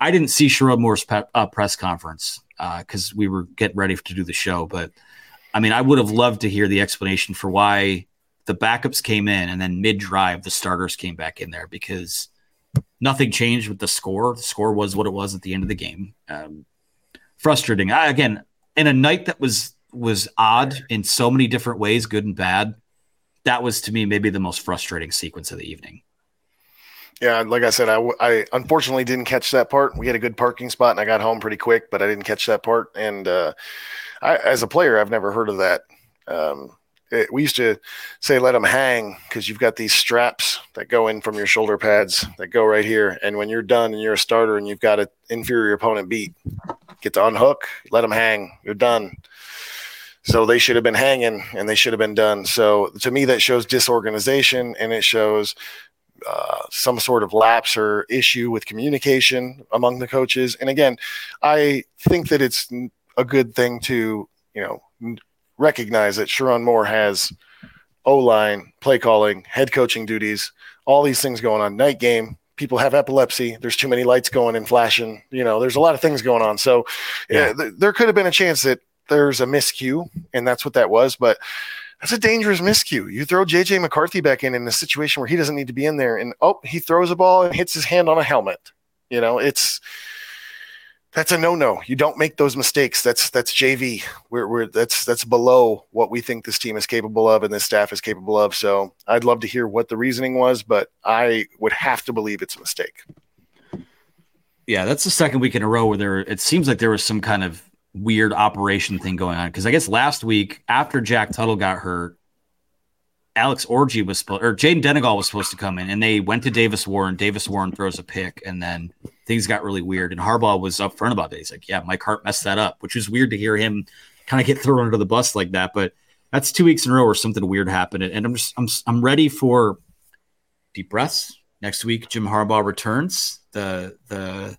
I didn't see Sherrone Moore's pe- uh, press conference because uh, we were getting ready to do the show, but I mean, I would have loved to hear the explanation for why the backups came in and then mid drive the starters came back in there because nothing changed with the score. The score was what it was at the end of the game. Um, frustrating. I, again, in a night that was was odd in so many different ways, good and bad. That was to me maybe the most frustrating sequence of the evening. Yeah, like I said, I, I unfortunately didn't catch that part. We had a good parking spot, and I got home pretty quick, but I didn't catch that part. And uh, I, as a player, I've never heard of that. Um, it, we used to say let them hang because you've got these straps that go in from your shoulder pads that go right here. And when you're done and you're a starter and you've got an inferior opponent beat, get to unhook, let them hang. You're done. So they should have been hanging and they should have been done. So to me, that shows disorganization and it shows uh, some sort of lapse or issue with communication among the coaches. And again, I think that it's a good thing to, you know, recognize that Sherrone Moore has O line, play calling, head coaching duties, all these things going on. Night game, people have epilepsy. There's too many lights going and flashing. You know, there's a lot of things going on. So yeah, th- there could have been a chance that there's a miscue, and that's what that was. But that's a dangerous miscue. You throw JJ McCarthy back in in a situation where he doesn't need to be in there, and oh, he throws a ball and hits his hand on a helmet. You know, it's that's a no-no. You don't make those mistakes. That's that's JV. We're, we're that's that's below what we think this team is capable of and this staff is capable of. So I'd love to hear what the reasoning was, but I would have to believe it's a mistake. Yeah, that's the second week in a row where there. It seems like there was some kind of weird operation thing going on because I guess last week after Jack Tuttle got hurt, Alex Orji was supposed or Jayden Denegal was supposed to come in, and they went to Davis Warren. Davis Warren throws a pick, and then things got really weird. And Harbaugh was upfront about it. He's like, "Yeah, Mike Hart messed that up," which was weird to hear him kind of get thrown under the bus like that. But that's two weeks in a row where something weird happened, and I'm just I'm I'm ready for deep breaths. Next week, Jim Harbaugh returns. The the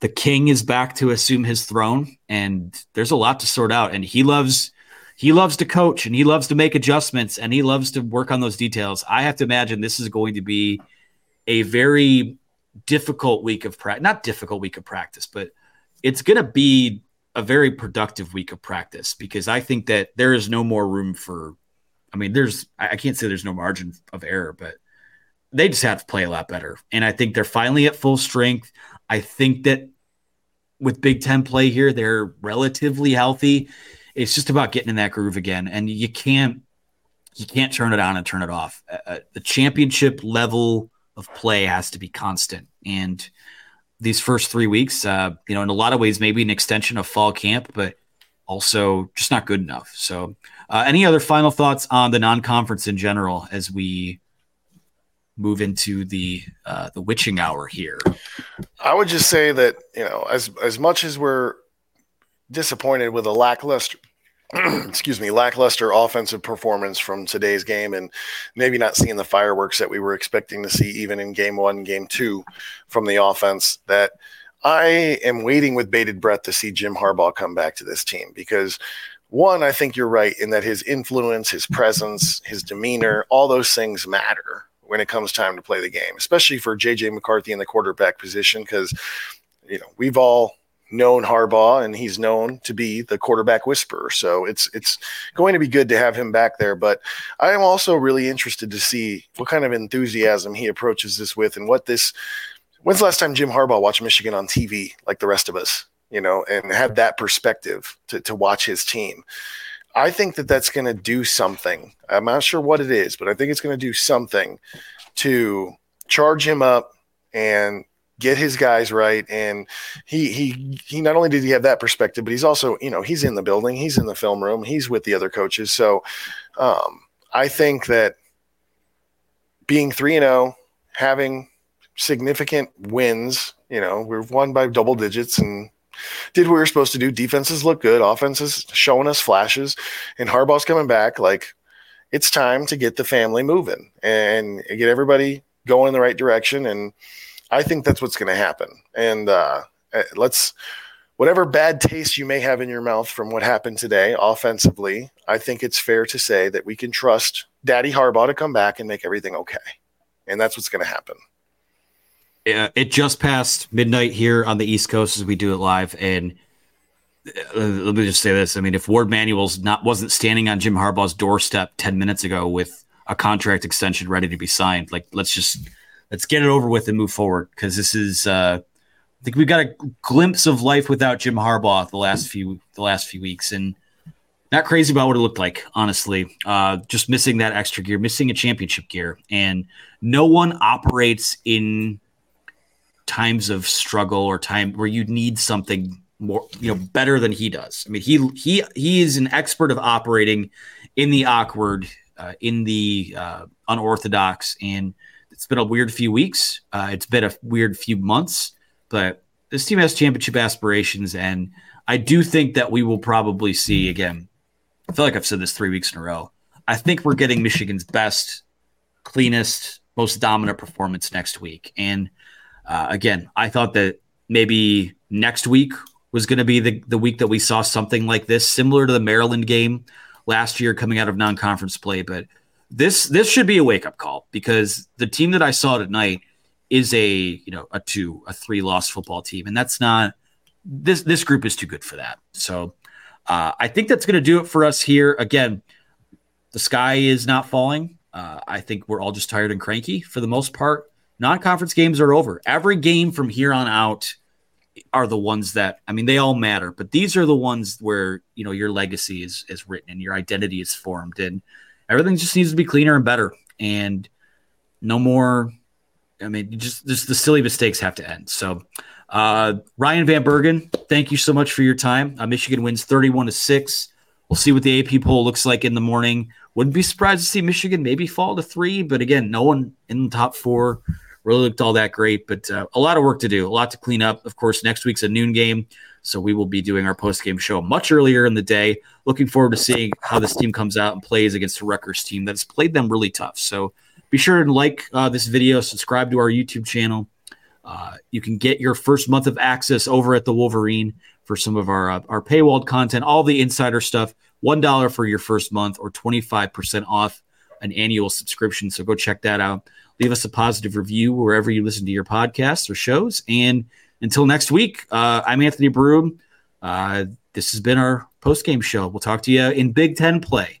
the king is back to assume his throne and there's a lot to sort out. And he loves he loves to coach and he loves to make adjustments and he loves to work on those details. I have to imagine this is going to be a very difficult week of practice not difficult week of practice but it's going to be a very productive week of practice because i think that there is no more room for i mean there's i can't say there's no margin of error but they just have to play a lot better. And i think they're finally at full strength I think that with Big Ten play here, they're relatively healthy. It's just about getting in that groove again, and you can't you can't turn it on and turn it off. Uh, uh, the championship level of play has to be constant, and these first three weeks, uh, you know, in a lot of ways, maybe an extension of fall camp, but also just not good enough. So, uh, any other final thoughts on the non-conference in general as we move into the uh, the witching hour here? I would just say that you know, as as much as we're disappointed with a lackluster excuse me, lackluster offensive performance from today's game and maybe not seeing the fireworks that we were expecting to see even in game one, game two from the offense, that I am waiting with bated breath to see Jim Harbaugh come back to this team because one, I think you're right in that his influence, his presence, his demeanor, all those things matter when it comes time to play the game, especially for JJ McCarthy in the quarterback position, because you know we've all known Harbaugh and he's known to be the quarterback whisperer. So it's it's going to be good to have him back there. But I am also really interested to see what kind of enthusiasm he approaches this with and what this when's the last time Jim Harbaugh watched Michigan on TV like the rest of us, you know, and had that perspective to, to watch his team. I think that that's going to do something. I'm not sure what it is, but I think it's going to do something to charge him up and get his guys right. And he he he not only did he have that perspective, but he's also you know he's in the building, he's in the film room, he's with the other coaches. So um, I think that being three and zero, oh, having significant wins. You know, we've won by double digits and did what we were supposed to do. Defenses look good, offenses showing us flashes, and Harbaugh's coming back. Like it's time to get the family moving and get everybody going in the right direction. And I think that's what's going to happen. And uh, eh, let's whatever bad taste you may have in your mouth from what happened today offensively, I think it's fair to say that we can trust Daddy Harbaugh to come back and make everything okay. And that's what's going to happen. Yeah, it just passed midnight here on the East Coast as we do it live. And uh, let me just say this: I mean, if Warde Manuel's not wasn't standing on Jim Harbaugh's doorstep ten minutes ago with a contract extension ready to be signed, like let's just let's get it over with and move forward because this is. Uh, I think we got a glimpse of life without Jim Harbaugh the last few the last few weeks, and not crazy about what it looked like, honestly. Uh, just missing that extra gear, missing a championship gear, and no one operates in times of struggle or time where you need something more, you know, better than he does. I mean, he he he is an expert of operating in the awkward, uh, in the uh, unorthodox, and it's been a weird few weeks. Uh, it's been a weird few months, but this team has championship aspirations, and I do think that we will probably see again. I feel like I've said this three weeks in a row. I think we're getting Michigan's best, cleanest, most dominant performance next week, and uh, again, I thought that maybe next week was going to be the, the week that we saw something like this, similar to the Maryland game last year coming out of non-conference play. But this this should be a wake up call because the team that I saw tonight is a you know a two a three loss football team, and that's not this this group is too good for that. So uh, I think that's going to do it for us here. Again, the sky is not falling. Uh, I think we're all just tired and cranky for the most part. Non-conference games are over. Every game from here on out are the ones that I mean they all matter, but these are the ones where you know your legacy is is written and your identity is formed, and everything just needs to be cleaner and better, and no more. I mean, just just the silly mistakes have to end. So, uh, Ryan Van Bergen, thank you so much for your time. Uh, Michigan wins thirty-one to six. We'll see what the AP poll looks like in the morning. Wouldn't be surprised to see Michigan maybe fall to three, but again, no one in the top four really looked all that great, but uh, a lot of work to do, a lot to clean up. Of course, next week's a noon game, so we will be doing our post game show much earlier in the day. Looking forward to seeing how this team comes out and plays against the Rutgers team that has played them really tough. So be sure to like uh, this video, subscribe to our YouTube channel. Uh, you can get your first month of access over at the Wolverine for some of our uh, our paywalled content, all the insider stuff. One dollar for your first month, or twenty five percent off an annual subscription. So go check that out leave us a positive review wherever you listen to your podcasts or shows. And until next week, uh, I'm Anthony Broome. Uh, this has been our post game show. We'll talk to you in Big Ten play.